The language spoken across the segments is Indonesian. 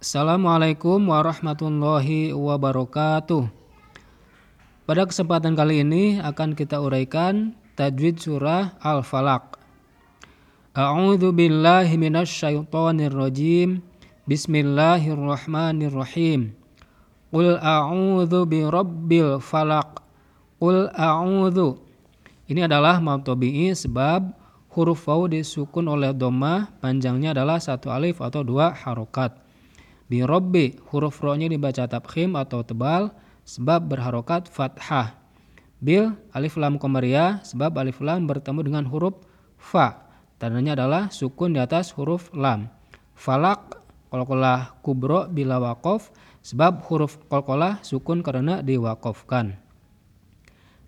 Assalamualaikum warahmatullahi wabarakatuh. Pada kesempatan kali ini akan kita uraikan tajwid surah Al-Falaq. A'udzu billahi minasyaitonir rajim. Bismillahirrahmanirrahim. Qul a'udzu birabbil falaq. Qul a'udzu. Ini adalah matobi'i sebab huruf waw disukun oleh doma panjangnya adalah satu alif atau dua harokat. Bi robbi huruf ro-nya dibaca tabkhim atau tebal sebab berharokat fathah. Bil alif lam komariah sebab alif lam bertemu dengan huruf fa. Tandanya adalah sukun di atas huruf lam. Falak kolkolah kubro bila wakof sebab huruf kolkolah sukun karena diwakofkan.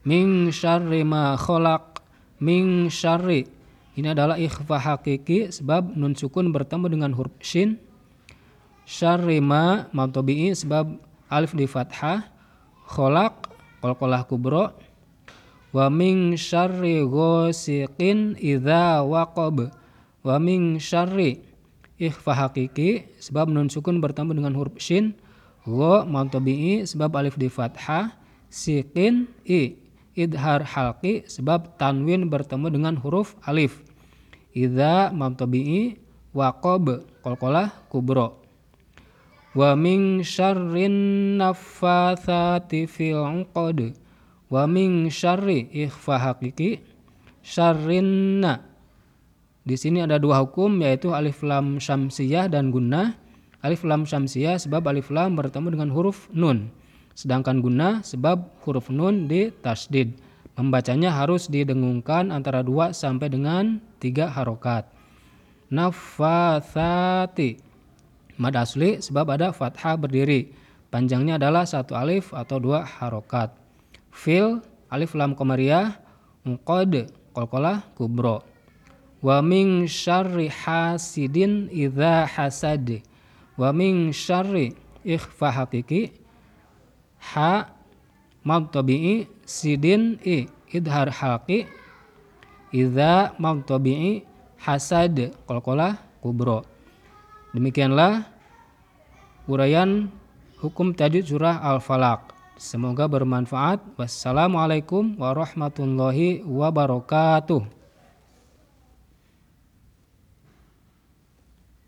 Ming syarri ma kholak Ming syarri ini adalah ikhfa hakiki sebab nun sukun bertemu dengan huruf shin. Syarima matobi'i sebab alif di fathah. Kholak kolkolah kubro. Wa min syarri ghosiqin idha waqab. Wa min syarri ikhfa hakiki sebab nun sukun bertemu dengan huruf shin. Gho matobi'i sebab alif di fathah. Siqin i idhar halqi sebab tanwin bertemu dengan huruf alif. Idza mabtabi'i waqab qalqalah kubro. Wa min syarrin naffatsati fil 'uqad. Wa min syarri ikhfa syarrinna. Di sini ada dua hukum yaitu alif lam syamsiyah dan gunnah. Alif lam syamsiyah sebab alif lam bertemu dengan huruf nun. Sedangkan guna sebab huruf nun di tasdid. Membacanya harus didengungkan antara 2 sampai dengan 3 harokat. Nafathati. Mad asli sebab ada fathah berdiri. Panjangnya adalah satu alif atau dua harokat. Fil alif lam komariah Mqad kolkolah kubro. Wa min syarri hasidin idha hasad. Wa min syarri ikhfa hakiki ha mad tabi'i sidin i idhar halqi idza mad tabi'i hasad qalqalah kubro demikianlah uraian hukum tajwid surah al-falaq. Semoga bermanfaat. Wassalamualaikum warahmatullahi wabarakatuh